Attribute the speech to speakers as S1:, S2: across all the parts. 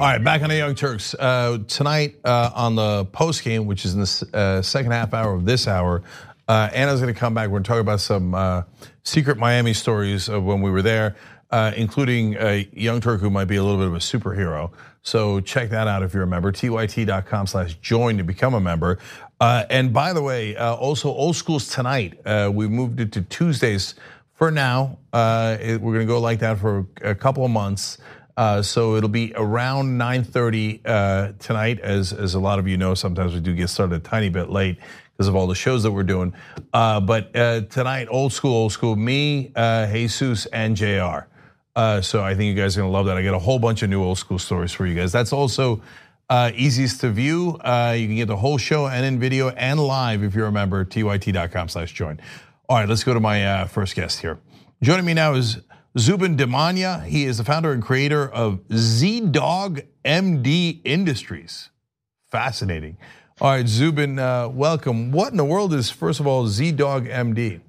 S1: All right, back on the Young Turks. Uh, tonight uh, on the post game, which is in the uh, second half hour of this hour, uh, Anna's going to come back. We're going to talk about some uh, secret Miami stories of when we were there, uh, including a Young Turk who might be a little bit of a superhero. So check that out if you're a member. tyt.com slash join to become a member. and by the way, also Old Schools tonight. we moved it to Tuesdays for now. we're going to go like that for a couple of months. Uh, so it'll be around 9:30 uh, tonight, as as a lot of you know. Sometimes we do get started a tiny bit late because of all the shows that we're doing. Uh, but tonight, old school, old school, me, Jesus, and JR so I think you guys are gonna love that. I got a whole bunch of new old school stories for you guys. That's also easiest to view. you can get the whole show and in video and live if you're a member. tyt.com/join. All right, let's go to my first guest here. Joining me now is Zubin Damania, he is the founder and creator of Z-Dog MD Industries. Fascinating. All right, Zubin, uh, welcome. What in the world is, first of all, Z-Dog MD?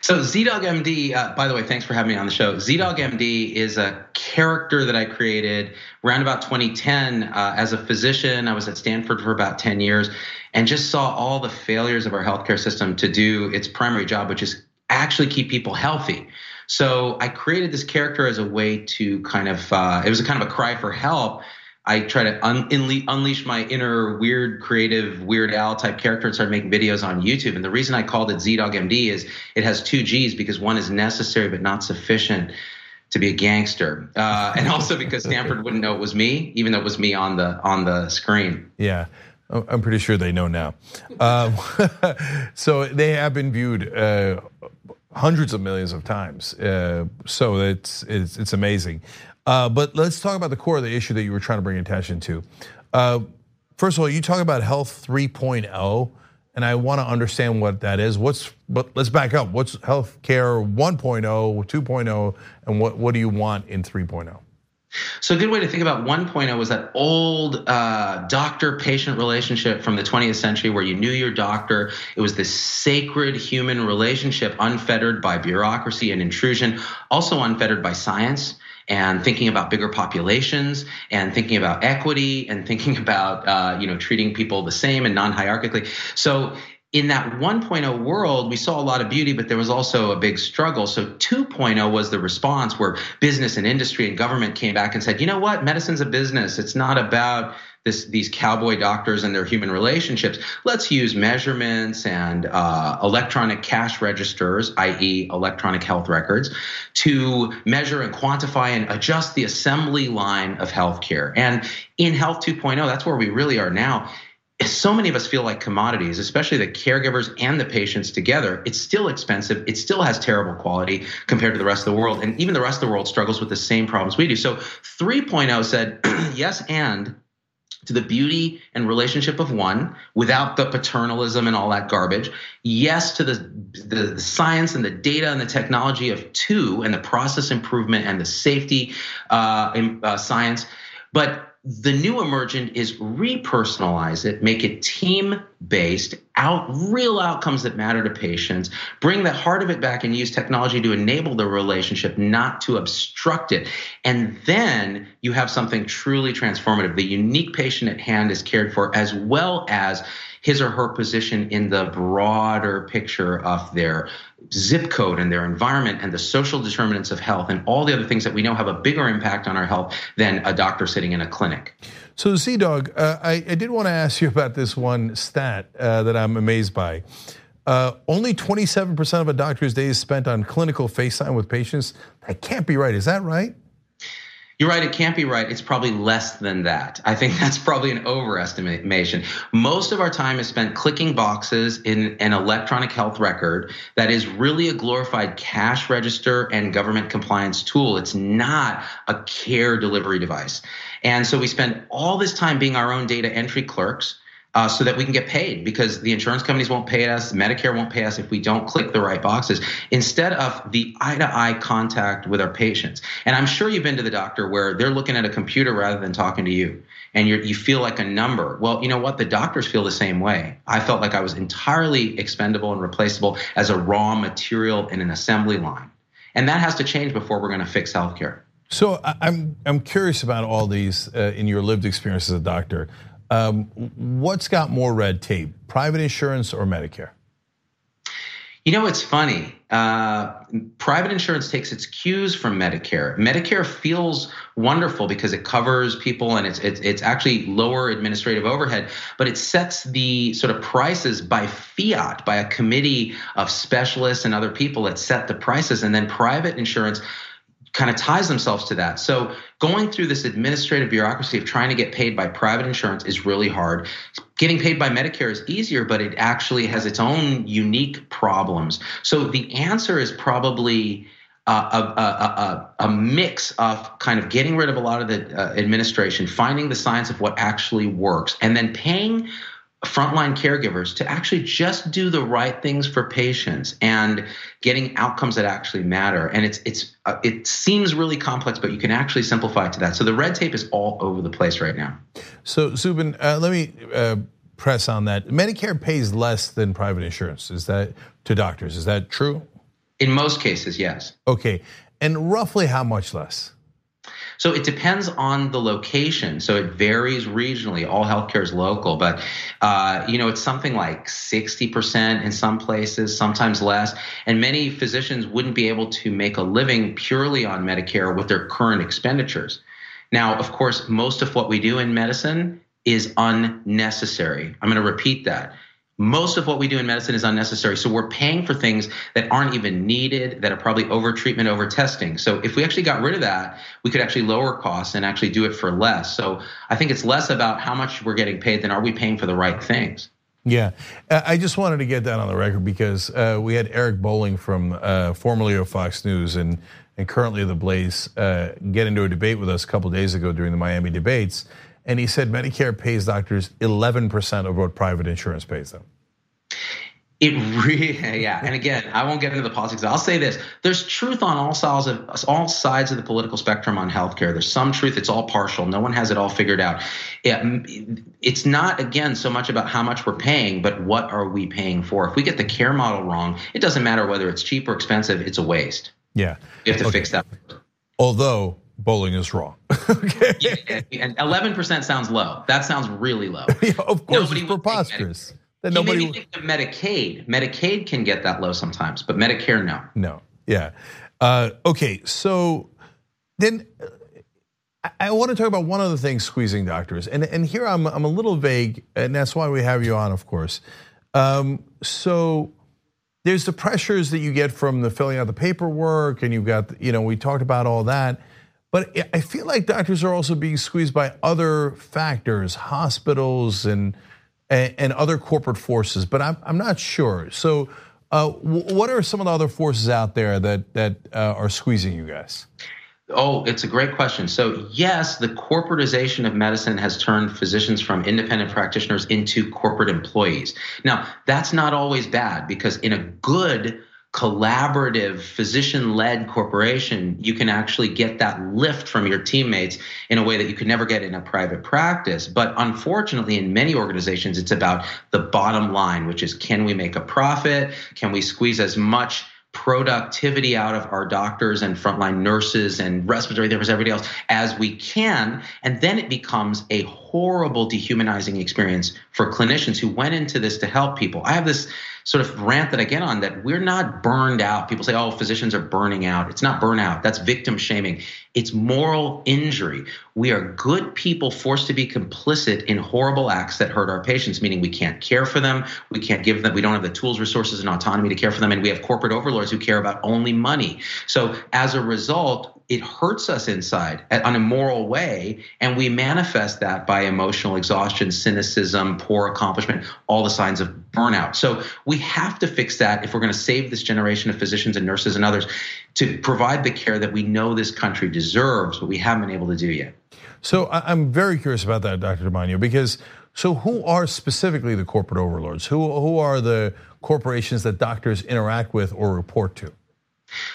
S2: So Z-Dog MD, uh, by the way, thanks for having me on the show. Z-Dog MD is a character that I created around about 2010 uh, as a physician. I was at Stanford for about 10 years and just saw all the failures of our healthcare system to do its primary job, which is actually keep people healthy. So I created this character as a way to kind of, uh, it was a kind of a cry for help. I try to un- unleash my inner weird, creative, Weird Al type character and start making videos on YouTube. And the reason I called it Z Dog MD is it has two G's because one is necessary but not sufficient to be a gangster, uh, and also because Stanford wouldn't know it was me, even though it was me on the on the screen.
S1: Yeah. I'm pretty sure they know now. Um, so they have been viewed uh, hundreds of millions of times. Uh, so it's, it's, it's amazing. Uh, but let's talk about the core of the issue that you were trying to bring attention to. Uh, first of all, you talk about health 3.0, and I want to understand what that is. What's but let's back up. What's healthcare 1.0, 2.0, and what, what do you want in 3.0?
S2: So a good way to think about 1.0 was that old uh, doctor-patient relationship from the 20th century where you knew your doctor. It was this sacred human relationship unfettered by bureaucracy and intrusion, also unfettered by science and thinking about bigger populations and thinking about equity and thinking about uh, you know treating people the same and non-hierarchically. So in that 1.0 world, we saw a lot of beauty, but there was also a big struggle. So 2.0 was the response where business and industry and government came back and said, you know what, medicine's a business. It's not about this, these cowboy doctors and their human relationships. Let's use measurements and uh, electronic cash registers, i.e., electronic health records, to measure and quantify and adjust the assembly line of healthcare. And in Health 2.0, that's where we really are now so many of us feel like commodities, especially the caregivers and the patients together. It's still expensive. It still has terrible quality compared to the rest of the world. And even the rest of the world struggles with the same problems we do. So 3.0 said yes and to the beauty and relationship of one without the paternalism and all that garbage. Yes to the, the, science and the data and the technology of two and the process improvement and the safety uh, uh, science. But the new emergent is repersonalize it, make it team based, out real outcomes that matter to patients, bring the heart of it back and use technology to enable the relationship, not to obstruct it. And then you have something truly transformative. The unique patient at hand is cared for as well as his or her position in the broader picture of their zip code and their environment and the social determinants of health and all the other things that we know have a bigger impact on our health than a doctor sitting in a clinic.
S1: So, Z Dog, uh, I, I, did want to ask you about this one stat uh, that I'm amazed by. Uh, only 27% of a doctor's day is spent on clinical FaceTime with patients. That can't be right. Is that right?
S2: You're right, it can't be right. It's probably less than that. I think that's probably an overestimation. Most of our time is spent clicking boxes in an electronic health record that is really a glorified cash register and government compliance tool. It's not a care delivery device. And so we spend all this time being our own data entry clerks uh, so that we can get paid because the insurance companies won't pay us, Medicare won't pay us if we don't click the right boxes instead of the eye to eye contact with our patients. And I'm sure you've been to the doctor where they're looking at a computer rather than talking to you and you feel like a number. Well, you know what? The doctors feel the same way. I felt like I was entirely expendable and replaceable as a raw material in an assembly line. And that has to change before we're going to fix healthcare.
S1: So I'm I'm curious about all these uh, in your lived experience as a doctor. Um, what's got more red tape, private insurance or Medicare?
S2: You know, it's funny. Uh, private insurance takes its cues from Medicare. Medicare feels wonderful because it covers people and it's, it's it's actually lower administrative overhead, but it sets the sort of prices by fiat by a committee of specialists and other people that set the prices, and then private insurance kind of ties themselves to that. So going through this administrative bureaucracy of trying to get paid by private insurance is really hard. Getting paid by Medicare is easier, but it actually has its own unique problems. So the answer is probably uh, a, a, a, a, mix of kind of getting rid of a lot of the uh, administration, finding the science of what actually works, and then paying frontline caregivers to actually just do the right things for patients and getting outcomes that actually matter. And it's it's uh, it seems really complex but you can actually simplify it to that. So the red tape is all over the place right now.
S1: So Zubin uh, let me uh, press on that. Medicare pays less than private insurance. Is that to doctors? Is that true?
S2: In most cases yes.
S1: Okay. And roughly how much less
S2: so it depends on the location. So it varies regionally. All healthcare is local, but uh, you know it's something like 60% in some places, sometimes less. And many physicians wouldn't be able to make a living purely on Medicare with their current expenditures. Now, of course, most of what we do in medicine is unnecessary. I'm going to repeat that most of what we do in medicine is unnecessary. So we're paying for things that aren't even needed, that are probably over treatment, over testing. So if we actually got rid of that, we could actually lower costs and actually do it for less. So I think it's less about how much we're getting paid than are we paying for the right things.
S1: Yeah, I just wanted to get that on the record because uh, we had Eric Bolling from uh, formerly of Fox News and and currently the Blaze uh, get into a debate with us a couple days ago during the Miami debates, and he said Medicare pays doctors 11% of what private insurance pays them.
S2: It really, yeah. And again, I won't get into the politics. I'll say this: there's truth on all sides of all sides of the political spectrum on healthcare. There's some truth; it's all partial. No one has it all figured out. It, it's not again so much about how much we're paying, but what are we paying for? If we get the care model wrong, it doesn't matter whether it's cheap or expensive; it's a waste.
S1: Yeah,
S2: you have to okay. fix that.
S1: Although Bolling is wrong. okay.
S2: Yeah, and 11% sounds low. That sounds really low.
S1: yeah, of course, Nobody it's preposterous.
S2: That nobody maybe think of Medicaid. Medicaid can get that low sometimes, but Medicare, no.
S1: No. Yeah. Uh, okay. So then uh, I want to talk about one other thing squeezing doctors. And, and here I'm, I'm a little vague, and that's why we have you on, of course. Um, so there's the pressures that you get from the filling out the paperwork, and you've got, you know, we talked about all that. But I feel like doctors are also being squeezed by other factors, hospitals and and, other corporate forces. But I'm I'm not sure. So, uh, what are some of the other forces out there that that uh, are squeezing you guys?
S2: Oh, it's a great question. So, yes, the corporatization of medicine has turned physicians from independent practitioners into corporate employees. Now, that's not always bad because in a good collaborative physician led corporation, you can actually get that lift from your teammates in a way that you could never get in a private practice. But unfortunately, in many organizations, it's about the bottom line, which is can we make a profit? Can we squeeze as much? productivity out of our doctors and frontline nurses and respiratory therapists, everybody else as we can. And then it becomes a horrible, dehumanizing experience for clinicians who went into this to help people. I have this sort of rant that I get on that we're not burned out. People say, oh, physicians are burning out. It's not burnout. That's victim shaming. It's moral injury. We are good people forced to be complicit in horrible acts that hurt our patients, meaning we can't care for them. We can't give them, we don't have the tools, resources, and autonomy to care for them. And we have corporate overlords who care about only money. So as a result, it hurts us inside on a moral way and we manifest that by emotional exhaustion cynicism poor accomplishment all the signs of burnout. So we have to fix that if we're going to save this generation of physicians and nurses and others to provide the care that we know this country deserves but we haven't been able to do yet.
S1: So i'm very curious about that dr Damania, because so who are specifically the corporate overlords? Who, who are the corporations that doctors interact with or report to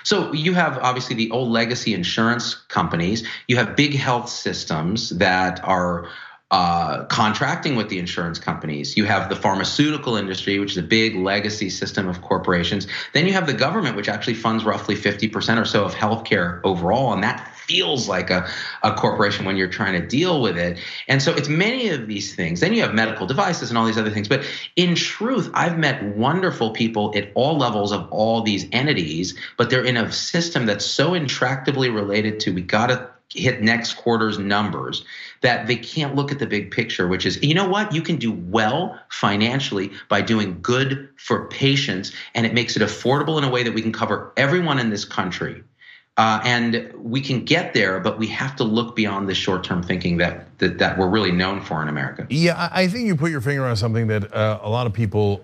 S2: so you have obviously the old legacy insurance companies. You have big health systems that are uh, contracting with the insurance companies. You have the pharmaceutical industry, which is a big legacy system of corporations. Then you have the government, which actually funds roughly 50% or so of healthcare overall. And that feels like a, a corporation when you're trying to deal with it. And so it's many of these things. Then you have medical devices and all these other things. But in truth, I've met wonderful people at all levels of all these entities, but they're in a system that's so intractably related to we got to hit next quarter's numbers that they can't look at the big picture which is you know what you can do well financially by doing good for patients and it makes it affordable in a way that we can cover everyone in this country uh, and we can get there, but we have to look beyond the short-term thinking that, that that we're really known for in America.
S1: Yeah, I think you put your finger on something that uh, a lot of people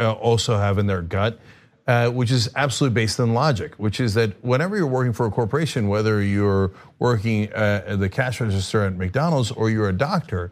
S1: uh, also have in their gut, uh, which is absolutely based on logic. Which is that whenever you're working for a corporation, whether you're working at the cash register at McDonald's or you're a doctor,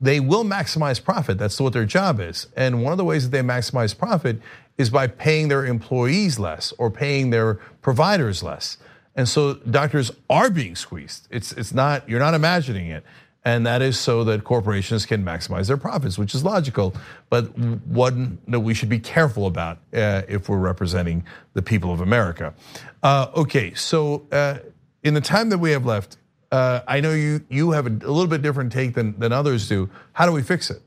S1: they will maximize profit. That's what their job is. And one of the ways that they maximize profit is by paying their employees less or paying their providers less. And so doctors are being squeezed. It's it's not you're not imagining it. And that is so that corporations can maximize their profits, which is logical, but one that we should be careful about uh, if we're representing the people of America. Uh, okay, so uh, in the time that we have left, Uh, I know you you have a, a little bit different take than than others do. How do we fix it?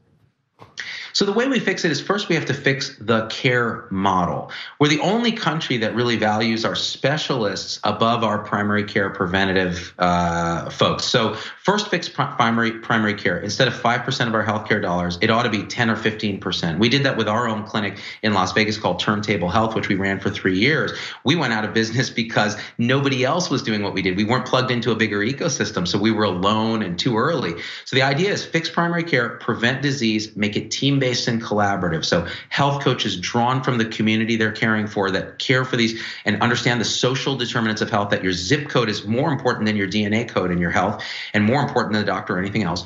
S2: So the way we fix it is first we have to fix the care model. We're the only country that really values our specialists above our primary care preventative uh, folks. So first fix primary primary care. Instead of five percent of our healthcare dollars, it ought to be ten or fifteen percent. We did that with our own clinic in Las Vegas called Turntable Health, which we ran for three years. We went out of business because nobody else was doing what we did. We weren't plugged into a bigger ecosystem, so we were alone and too early. So the idea is fix primary care, prevent disease, make it team based and collaborative. So health coaches drawn from the community they're caring for that care for these and understand the social determinants of health that your zip code is more important than your DNA code in your health and more important than the doctor or anything else.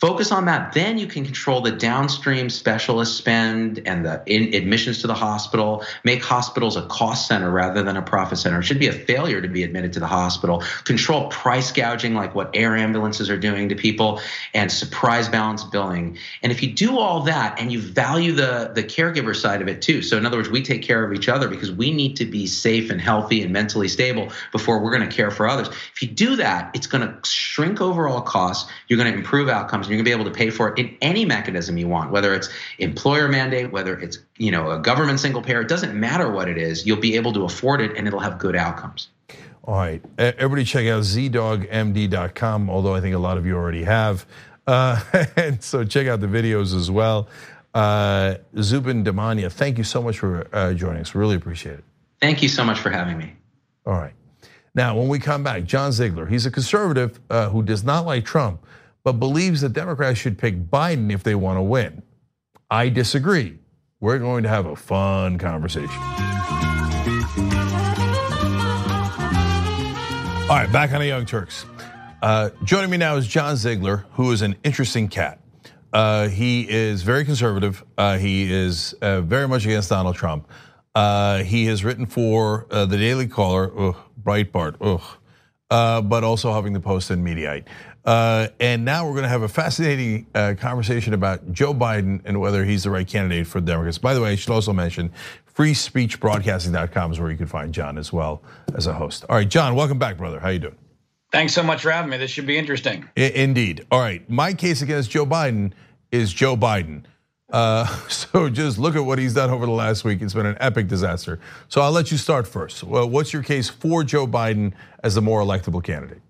S2: Focus on that. Then you can control the downstream specialist spend and the admissions to the hospital. Make hospitals a cost center rather than a profit center. It should be a failure to be admitted to the hospital. Control price gouging, like what air ambulances are doing to people, and surprise balance billing. And if you do all that and you value the, the caregiver side of it too, so in other words, we take care of each other because we need to be safe and healthy and mentally stable before we're going to care for others. If you do that, it's going to shrink overall costs. You're going to improve outcomes you're going to be able to pay for it in any mechanism you want, whether it's employer mandate, whether it's you know a government single payer. It doesn't matter what it is. You'll be able to afford it, and it'll have good outcomes.
S1: All right, everybody, check out zdogmd.com. Although I think a lot of you already have, uh, and so check out the videos as well. Uh, Zubin Damania, thank you so much for uh, joining us. Really appreciate it.
S2: Thank you so much for having me.
S1: All right. Now, when we come back, John Ziegler, he's a conservative uh, who does not like Trump, but believes that Democrats should pick Biden if they want to win. I disagree. We're going to have a fun conversation. All right, back on the Young Turks. Uh, joining me now is John Ziegler, who is an interesting cat. Uh, he is very conservative. Uh, he is uh, very much against Donald Trump. Uh, he has written for uh, the Daily Caller, ugh, Breitbart, ugh, but also Huffington Post and Mediaite. Uh, and now we're going to have a fascinating uh, conversation about Joe Biden and whether he's the right candidate for Democrats. By the way, I should also mention freespeechbroadcasting.com is where you can find John as well as a host. All right, John, welcome back, brother. How you doing?
S3: Thanks so much for having me. This should be interesting.
S1: indeed. All right, my case against Joe Biden is Joe Biden. Uh, so just look at what he's done over the last week. It's been an epic disaster. So I'll let you start first. Well, what's your case for Joe Biden as the more electable candidate?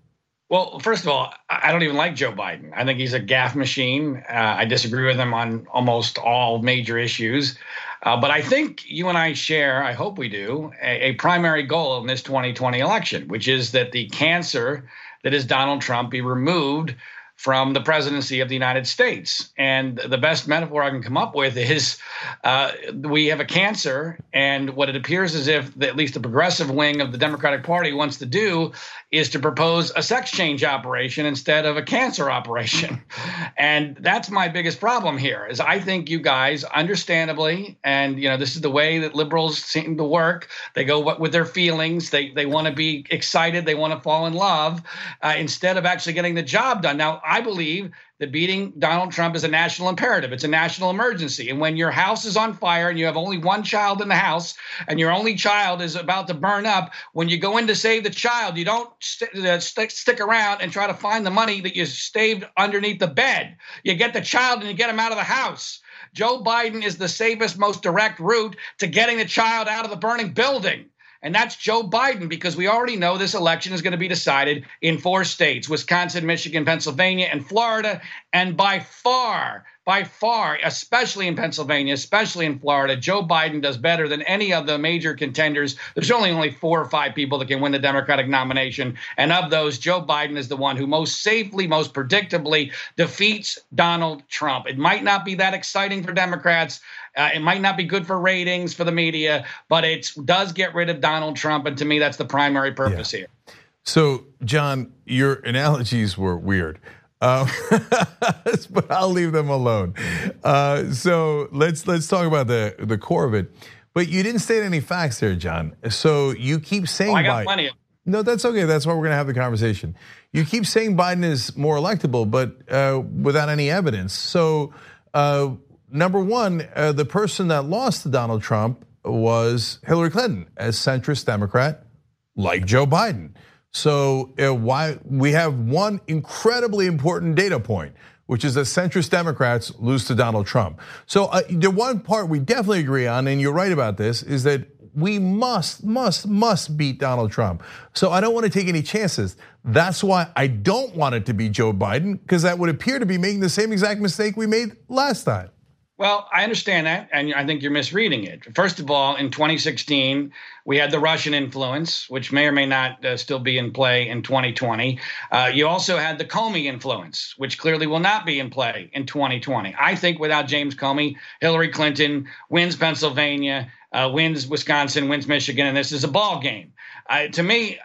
S3: Well, first of all, I don't even like Joe Biden. I think he's a gaffe machine. Uh, I disagree with him on almost all major issues. Uh, but I think you and I share, I hope we do, a, a, primary goal in this 2020 election, which is that the cancer that is Donald Trump be removed from the presidency of the United States. And the best metaphor I can come up with is uh, we have a cancer, and what it appears as if the, at least the progressive wing of the Democratic Party wants to do is to propose a sex change operation instead of a cancer operation. And that's my biggest problem here is I think you guys understandably and you know this is the way that liberals seem to work. They go with their feelings. They they want to be excited, they want to fall in love uh, instead of actually getting the job done. Now I believe that beating Donald Trump is a national imperative. It's a national emergency. And when your house is on fire and you have only one child in the house and your only child is about to burn up, when you go in to save the child, you don't st- uh, st- stick around and try to find the money that you staved underneath the bed. You get the child and you get him out of the house. Joe Biden is the safest, most direct route to getting the child out of the burning building and that's Joe Biden because we already know this election is going to be decided in four states Wisconsin, Michigan, Pennsylvania, and Florida. And by far, by far, especially in Pennsylvania, especially in Florida, Joe Biden does better than any of the major contenders. There's only only four or five people that can win the Democratic nomination, and of those, Joe Biden is the one who most safely, most predictably defeats Donald Trump. It might not be that exciting for Democrats. Uh, it might not be good for ratings for the media, but it does get rid of Donald Trump, and to me, that's the primary purpose yeah. here.
S1: So, John, your analogies were weird. Uh, but I'll leave them alone. Uh, so let's let's talk about the the core of it. But you didn't state any facts there, John. So you keep saying oh,
S3: I got Biden. plenty of.
S1: No, that's okay. That's why we're going to have the conversation. You keep saying Biden is more electable, but uh, without any evidence. So, uh, number one, uh, the person that lost to Donald Trump was Hillary Clinton, as centrist Democrat, like Joe Biden. So uh, why we have one incredibly important data point, which is that centrist Democrats lose to Donald Trump. So uh, the one part we definitely agree on, and you're right about this, is that we must, must, must beat Donald Trump. So I don't want to take any chances. That's why I don't want it to be Joe Biden, because that would appear to be making the same exact mistake we made last time.
S3: Well, I understand that, and I think you're misreading it. First of all, in 2016, we had the Russian influence, which may or may not uh, still be in play in 2020. Uh, you also had the Comey influence, which clearly will not be in play in 2020. I think without James Comey, Hillary Clinton wins Pennsylvania, uh, wins Wisconsin, wins Michigan, and this is a ball game. to me,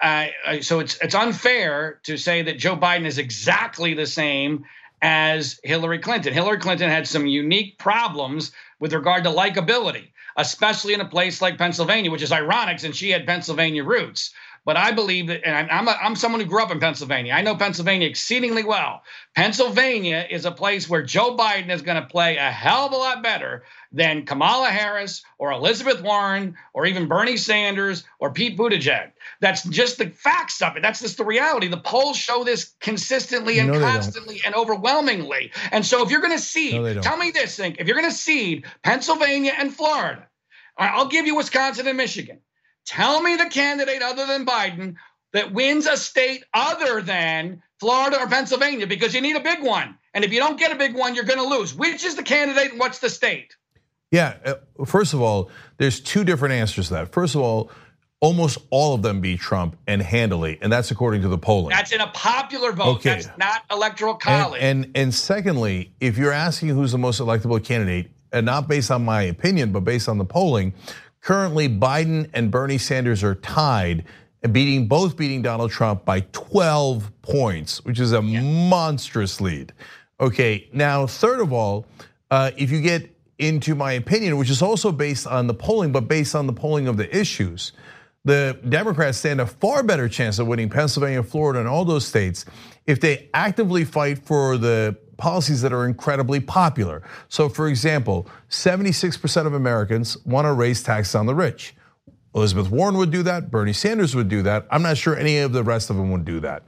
S3: so it's it's unfair to say that Joe Biden is exactly the same as Hillary Clinton. Hillary Clinton had some unique problems with regard to likability, especially in a place like Pennsylvania, which is ironic since she had Pennsylvania roots. But I believe that, and I'm, a, I'm someone who grew up in Pennsylvania. I know Pennsylvania exceedingly well. Pennsylvania is a place where Joe Biden is going to play a hell of a lot better than Kamala Harris or Elizabeth Warren or even Bernie Sanders or Pete Buttigieg. That's just the facts of it. That's just the reality. The polls show this consistently and no, constantly and overwhelmingly. And so if you're going to cede, no, tell me this, think if you're going to cede Pennsylvania and Florida, I'll give you Wisconsin and Michigan. Tell me the candidate other than Biden that wins a state other than Florida or Pennsylvania because you need a big one. And if you don't get a big one, you're going to lose. Which is the candidate and what's the state?
S1: Yeah, uh, first of all, there's two different answers to that. First of all, almost all of them beat Trump and handily, and that's according to the polling.
S3: That's in a popular vote. Okay. That's not electoral college.
S1: And, and, and secondly, if you're asking who's the most electable candidate, and not based on my opinion, but based on the polling, Currently, Biden and Bernie Sanders are tied, beating both beating Donald Trump by 12 points, which is a yeah. monstrous lead. Okay, now third of all, uh, if you get into my opinion, which is also based on the polling, but based on the polling of the issues, the Democrats stand a far better chance of winning Pennsylvania, Florida, and all those states if they actively fight for the policies that are incredibly popular. So, for example, 76% of Americans want to raise taxes on the rich. Elizabeth Warren would do that. Bernie Sanders would do that. I'm not sure any of the rest of them would do that.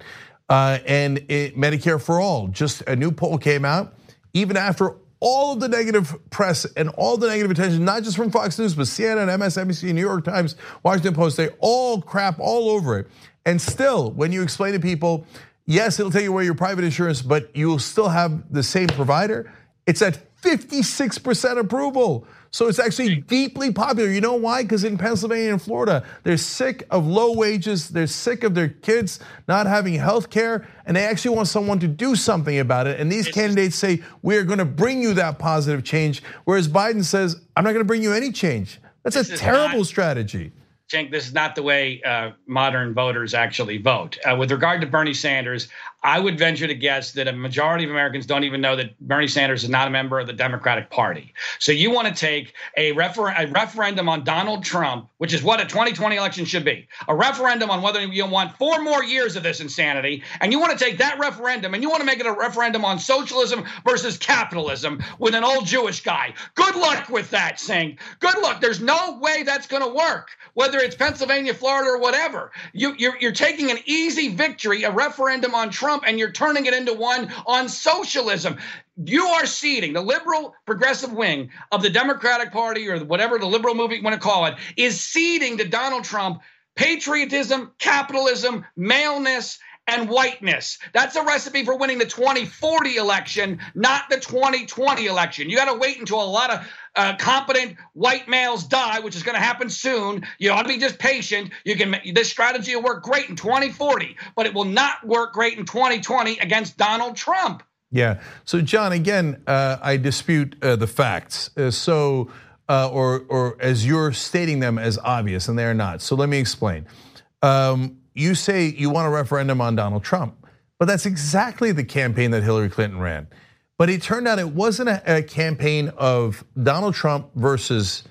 S1: Uh, and it, Medicare for all, just a new poll came out. Even after all of the negative press and all the negative attention, not just from Fox News, but CNN, MSNBC, New York Times, Washington Post, they all crap all over it. And still, when you explain to people Yes, it'll take away your private insurance, but you will still have the same provider. It's at 56% approval. So it's actually deeply popular. You know why? Because in Pennsylvania and Florida, they're sick of low wages, they're sick of their kids not having health care, and they actually want someone to do something about it. And these candidates say, we are gonna bring you that positive change, whereas Biden says, I'm not gonna bring you any change. That's a terrible strategy.
S3: Cenk, this is not the way uh, modern voters actually vote. Uh, with regard to Bernie Sanders, I would venture to guess that a majority of Americans don't even know that Bernie Sanders is not a member of the Democratic Party. So you want to take a, refer- a referendum on Donald Trump, which is what a 2020 election should be, a referendum on whether you want four more years of this insanity, and you want to take that referendum and you want to make it a referendum on socialism versus capitalism with an old Jewish guy. Good luck with that, Cenk. Good luck. There's no way that's going to work, whether it's Pennsylvania, Florida, or whatever. You, you're, you're taking an easy victory, a referendum on Trump Trump and you're turning it into one on socialism. You are ceding the liberal progressive wing of the Democratic Party or whatever the liberal movement you want to call it is ceding to Donald Trump patriotism, capitalism, maleness, and whiteness. That's a recipe for winning the 2040 election, not the 2020 election. You got to wait until a lot of uh, competent white males die, which is going to happen soon. You ought to be just patient. You can this strategy will work great in 2040, but it will not work great in 2020 against Donald Trump.
S1: Yeah. So John, again, uh, I dispute uh, the facts. Uh, so. Uh, or, or as you're stating them as obvious, and they're not. So let me explain. Um, you say you want a referendum on Donald Trump, but that's exactly the campaign that Hillary Clinton ran. But it turned out it wasn't a, campaign of Donald Trump versus,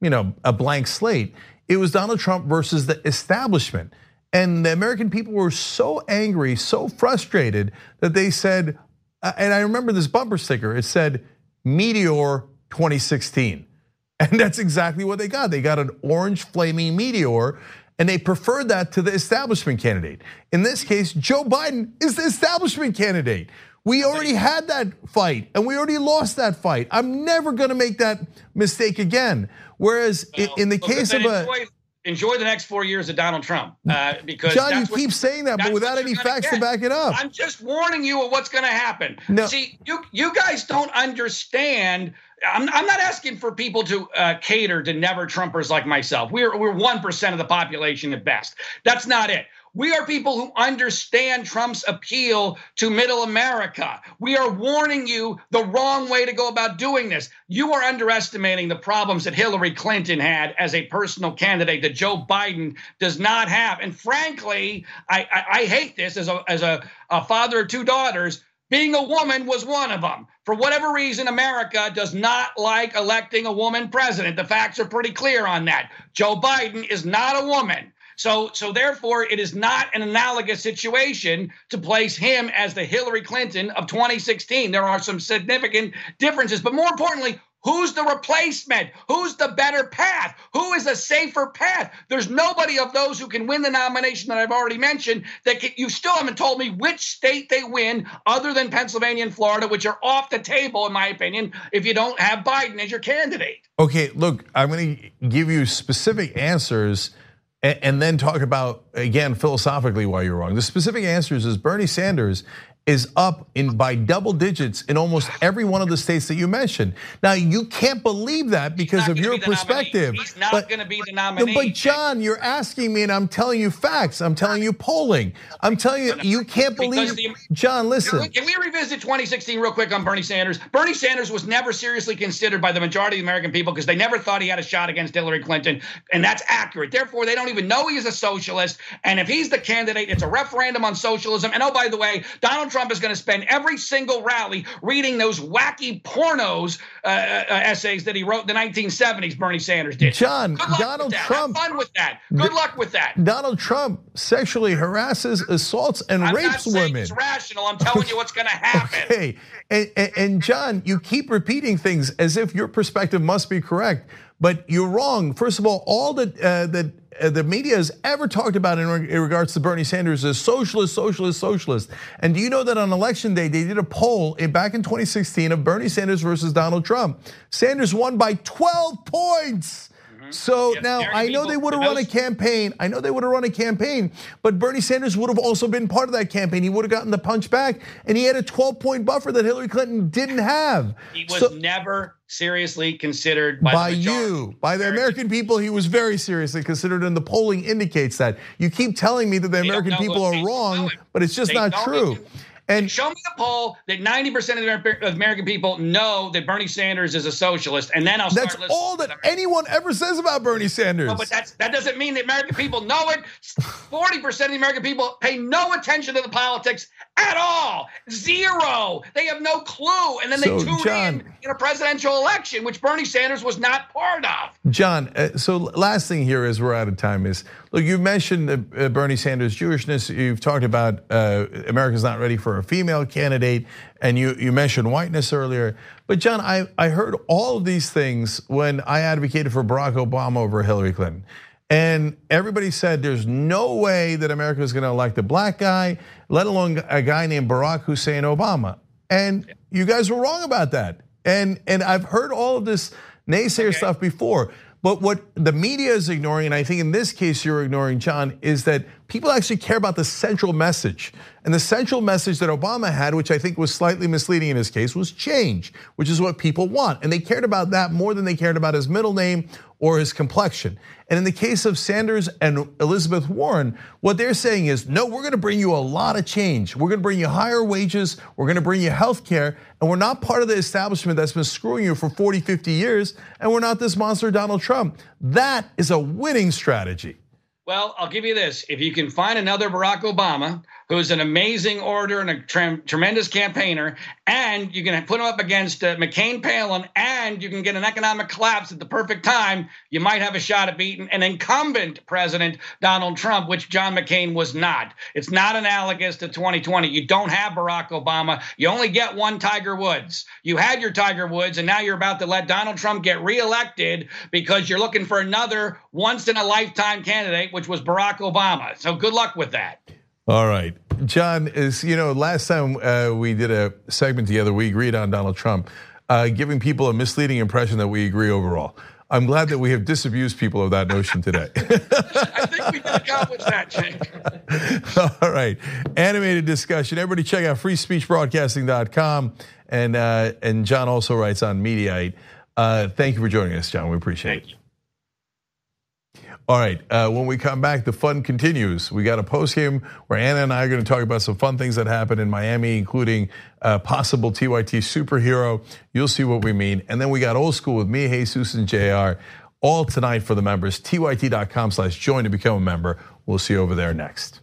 S1: you know, a blank slate. It was Donald Trump versus the establishment. And the American people were so angry, so frustrated that they said, uh, and I remember this bumper sticker, it said, Meteor 2016. And that's exactly what they got. They got an orange flaming meteor and they preferred that to the establishment candidate. In this case, Joe Biden is the establishment candidate. We already had that fight and we already lost that fight. I'm never gonna make that mistake again. Whereas well, in the case of a
S3: enjoy, enjoy, the next four years of Donald Trump uh, because
S1: John, you keep saying that, but without any facts get. to back it up.
S3: I'm just warning you of what's going to happen. No. See, you you guys don't understand I'm, I'm not asking for people to uh, cater to never Trumpers like myself. We're we're one percent of the population at best. That's not it. We are people who understand Trump's appeal to middle America. We are warning you the wrong way to go about doing this. You are underestimating the problems that Hillary Clinton had as a personal candidate that Joe Biden does not have. And frankly, I, I, I hate this as a as a, a father of two daughters. Being a woman was one of them. For whatever reason, America does not like electing a woman president. The facts are pretty clear on that. Joe Biden is not a woman. So, so therefore, it is not an analogous situation to place him as the Hillary Clinton of 2016. There are some significant differences, but more importantly, Who's the replacement? Who's the better path? Who is a safer path? There's nobody of those who can win the nomination that I've already mentioned that can, you still haven't told me which state they win other than Pennsylvania and Florida, which are off the table, in my opinion, if you don't have Biden as your candidate.
S1: Okay, look, I'm going to give you specific answers and then talk about, again, philosophically why you're wrong. The specific answers is Bernie Sanders is up in by double digits in almost every one of the states that you mentioned. Now you can't believe that because of your perspective.
S3: Nominee. He's not going to be the nominee.
S1: But John, you're asking me, and I'm telling you facts. I'm telling you polling. I'm telling you, you can't believe. The, John, listen.
S3: Can we revisit 2016 real quick on Bernie Sanders? Bernie Sanders was never seriously considered by the majority of the American people because they never thought he had a shot against Hillary Clinton, and that's accurate. Therefore, they don't even know he's a socialist. And if he's the candidate, it's a referendum on socialism. And oh, by the way, Donald Trump is going to spend every single rally reading those wacky pornos uh, uh, essays that he wrote in the 1970s. Bernie Sanders did.
S1: John, Donald Trump.
S3: Have fun with that. Good luck with that.
S1: Donald Trump sexually harasses, assaults, and
S3: I'm
S1: rapes women.
S3: It's rational. I'm telling you what's going to happen.
S1: Okay, and, and, and John, you keep repeating things as if your perspective must be correct, but you're wrong. First of all, all that uh, that uh, Uh, the media has ever talked about in, regards to Bernie Sanders is socialist, socialist, socialist. And do you know that on election day, they did a poll back in 2016 of Bernie Sanders versus Donald Trump? Sanders won by 12 points. So now I know they would have run a campaign. I know they would have run a campaign, but Bernie Sanders would have also been part of that campaign. He would have gotten the punch back, and he had a 12 point buffer that Hillary Clinton didn't have.
S3: He was so, never seriously considered by,
S1: by you, by the American people. He was very seriously considered, and the polling indicates that. You keep telling me that the American people are wrong, but it's just they not true.
S3: And show me a poll that 90% of the American people know that Bernie Sanders is a socialist, and then I'll start.
S1: That's all that anyone ever says about Bernie Sanders.
S3: No, but that's that doesn't mean the American people know it. 40% of the American people pay no attention to the politics at all. Zero. They have no clue. And then they tune John, in in a presidential election, which Bernie Sanders was not part of.
S1: John, uh, so last thing here is we're out of time is look, you mentioned uh, Bernie Sanders' Jewishness. You've talked about uh, America's not ready for a female candidate, and you, you mentioned whiteness earlier. But John, I, I heard all of these things when I advocated for Barack Obama over Hillary Clinton. And everybody said there's no way that America is going to elect a black guy, let alone a guy named Barack Hussein Obama. And you guys were wrong about that. And and I've heard all of this naysayer okay. stuff before. But what the media is ignoring, and I think in this case you're ignoring, John, is that people actually care about the central message. And the central message that Obama had, which I think was slightly misleading in his case, was change, which is what people want. And they cared about that more than they cared about his middle name or his complexion. And in the case of Sanders and Elizabeth Warren, what they're saying is, no, we're gonna bring you a lot of change. We're gonna bring you higher wages, we're gonna bring you health care, and we're not part of the establishment that's been screwing you for 40, 50 years, and we're not this monster Donald Trump. That is a winning strategy.
S3: Well, I'll give you this. If you can find another Barack Obama who's an amazing orator and a tre- tremendous campaigner, and you can put him up against uh, McCain Palin, and you can get an economic collapse at the perfect time, you might have a shot at beating an incumbent president, Donald Trump, which John McCain was not. It's not analogous to 2020. You don't have Barack Obama. You only get one Tiger Woods. You had your Tiger Woods, and now you're about to let Donald Trump get reelected because you're looking for another once in a lifetime candidate, which was Barack Obama. So good luck with that.
S1: All right. John, is you know, last time uh, we did a segment together, we agreed on Donald Trump, uh, giving people a misleading impression that we agree overall. I'm glad that we have disabused people of that notion today.
S3: I think we can accomplish that, Jake.
S1: All right. Animated discussion. Everybody check out freespeechbroadcasting.com. And, uh, and John also writes on Mediaite. Uh, thank you for joining us, John. We appreciate thank it. All right, uh, when we come back, the fun continues. We got a post game where Anna and I are going to talk about some fun things that happened in Miami, including a possible TYT superhero. You'll see what we mean. And then we got old school with me, Jesus, and JR, all tonight for the members. TYT.com slash join to become a member. We'll see you over there next.